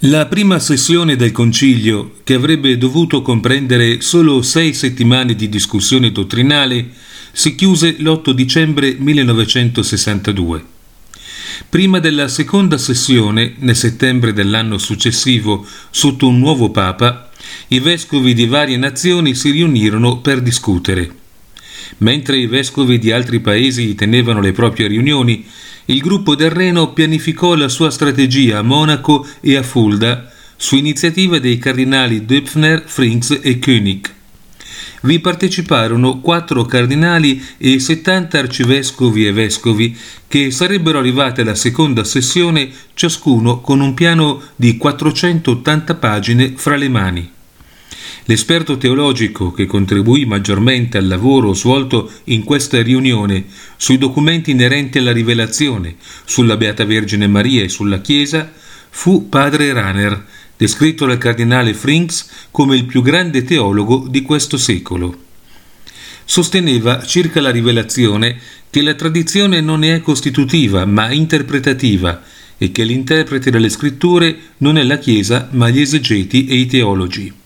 La prima sessione del Concilio, che avrebbe dovuto comprendere solo sei settimane di discussione dottrinale, si chiuse l'8 dicembre 1962. Prima della seconda sessione, nel settembre dell'anno successivo, sotto un nuovo Papa, i vescovi di varie nazioni si riunirono per discutere. Mentre i vescovi di altri paesi tenevano le proprie riunioni, il gruppo del Reno pianificò la sua strategia a Monaco e a Fulda su iniziativa dei cardinali Döpfner, Frings e König. Vi parteciparono quattro cardinali e 70 arcivescovi e vescovi che sarebbero arrivati alla seconda sessione ciascuno con un piano di 480 pagine fra le mani. L'esperto teologico che contribuì maggiormente al lavoro svolto in questa riunione sui documenti inerenti alla rivelazione, sulla Beata Vergine Maria e sulla Chiesa, fu padre Raner, descritto dal cardinale Frings come il più grande teologo di questo secolo. Sosteneva circa la rivelazione che la tradizione non è costitutiva ma interpretativa e che l'interprete delle scritture non è la Chiesa ma gli esegeti e i teologi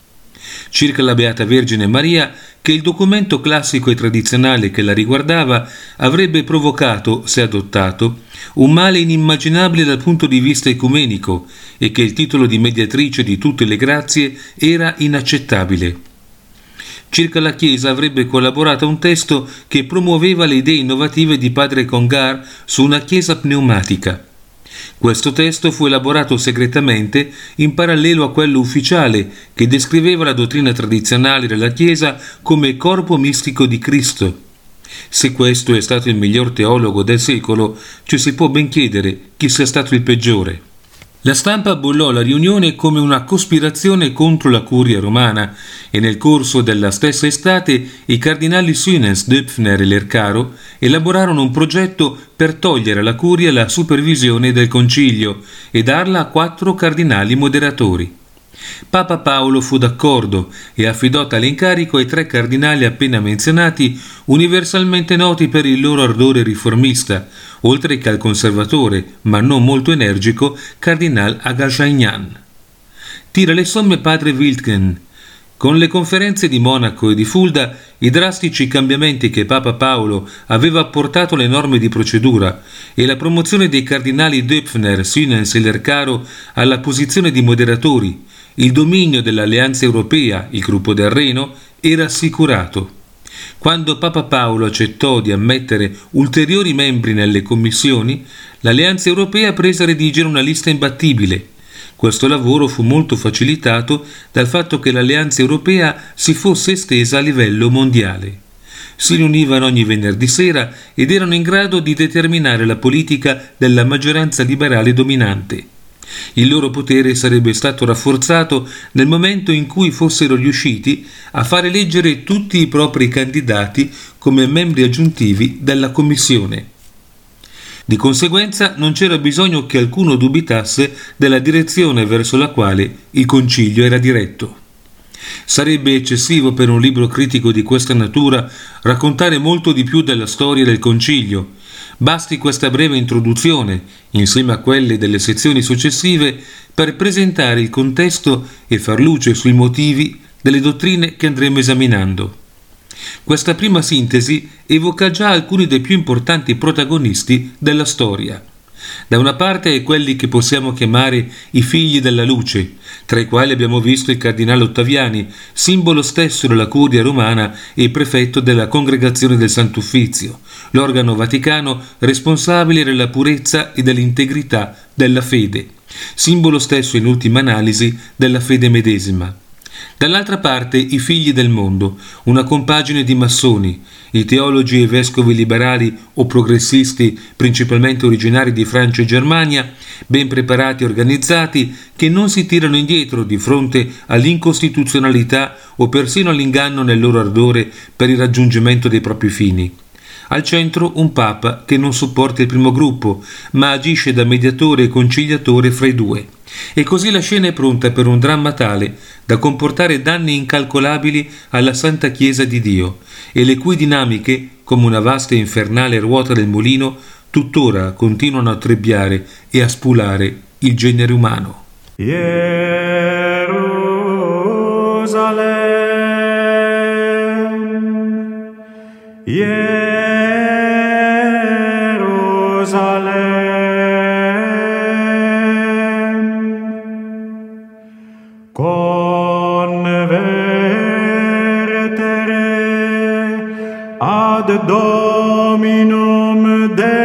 circa la Beata Vergine Maria che il documento classico e tradizionale che la riguardava avrebbe provocato, se adottato, un male inimmaginabile dal punto di vista ecumenico e che il titolo di mediatrice di tutte le grazie era inaccettabile. Circa la Chiesa avrebbe collaborato a un testo che promuoveva le idee innovative di padre Congar su una Chiesa pneumatica questo testo fu elaborato segretamente in parallelo a quello ufficiale che descriveva la dottrina tradizionale della Chiesa come corpo mistico di Cristo. Se questo è stato il miglior teologo del secolo, ci si può ben chiedere chi sia stato il peggiore. La stampa bollò la riunione come una cospirazione contro la curia romana e nel corso della stessa estate i cardinali Sünens, Döpfner e Lercaro elaborarono un progetto per togliere alla curia la supervisione del concilio e darla a quattro cardinali moderatori. Papa Paolo fu d'accordo e affidò tale incarico ai tre cardinali appena menzionati, universalmente noti per il loro ardore riformista, oltre che al conservatore, ma non molto energico, cardinal Agashagnan. Tira le somme padre Wiltgen. Con le conferenze di Monaco e di Fulda, i drastici cambiamenti che Papa Paolo aveva apportato alle norme di procedura e la promozione dei cardinali Döpfner, Sünens e Lercaro alla posizione di moderatori, il dominio dell'Alleanza Europea, il gruppo del Reno, era assicurato. Quando Papa Paolo accettò di ammettere ulteriori membri nelle commissioni, l'Alleanza Europea prese a redigere una lista imbattibile. Questo lavoro fu molto facilitato dal fatto che l'Alleanza Europea si fosse estesa a livello mondiale. Si riunivano ogni venerdì sera ed erano in grado di determinare la politica della maggioranza liberale dominante. Il loro potere sarebbe stato rafforzato nel momento in cui fossero riusciti a fare eleggere tutti i propri candidati come membri aggiuntivi della Commissione. Di conseguenza non c'era bisogno che alcuno dubitasse della direzione verso la quale il Concilio era diretto. Sarebbe eccessivo per un libro critico di questa natura raccontare molto di più della storia del Concilio, Basti questa breve introduzione, insieme a quelle delle sezioni successive, per presentare il contesto e far luce sui motivi delle dottrine che andremo esaminando. Questa prima sintesi evoca già alcuni dei più importanti protagonisti della storia. Da una parte quelli che possiamo chiamare i figli della luce, tra i quali abbiamo visto il cardinale Ottaviani, simbolo stesso della curia romana e prefetto della congregazione del Sant'Uffizio, l'organo vaticano responsabile della purezza e dell'integrità della fede, simbolo stesso in ultima analisi della fede medesima. Dall'altra parte i figli del mondo, una compagine di massoni, i teologi e vescovi liberali o progressisti, principalmente originari di Francia e Germania, ben preparati e organizzati, che non si tirano indietro di fronte all'incostituzionalità o persino all'inganno nel loro ardore per il raggiungimento dei propri fini. Al centro un Papa che non sopporta il primo gruppo, ma agisce da mediatore e conciliatore fra i due. E così la scena è pronta per un dramma tale da comportare danni incalcolabili alla Santa Chiesa di Dio, e le cui dinamiche, come una vasta e infernale ruota del mulino, tuttora continuano a trebbiare e a spulare il genere umano. Jerusalem, Jerusalem, Dominum de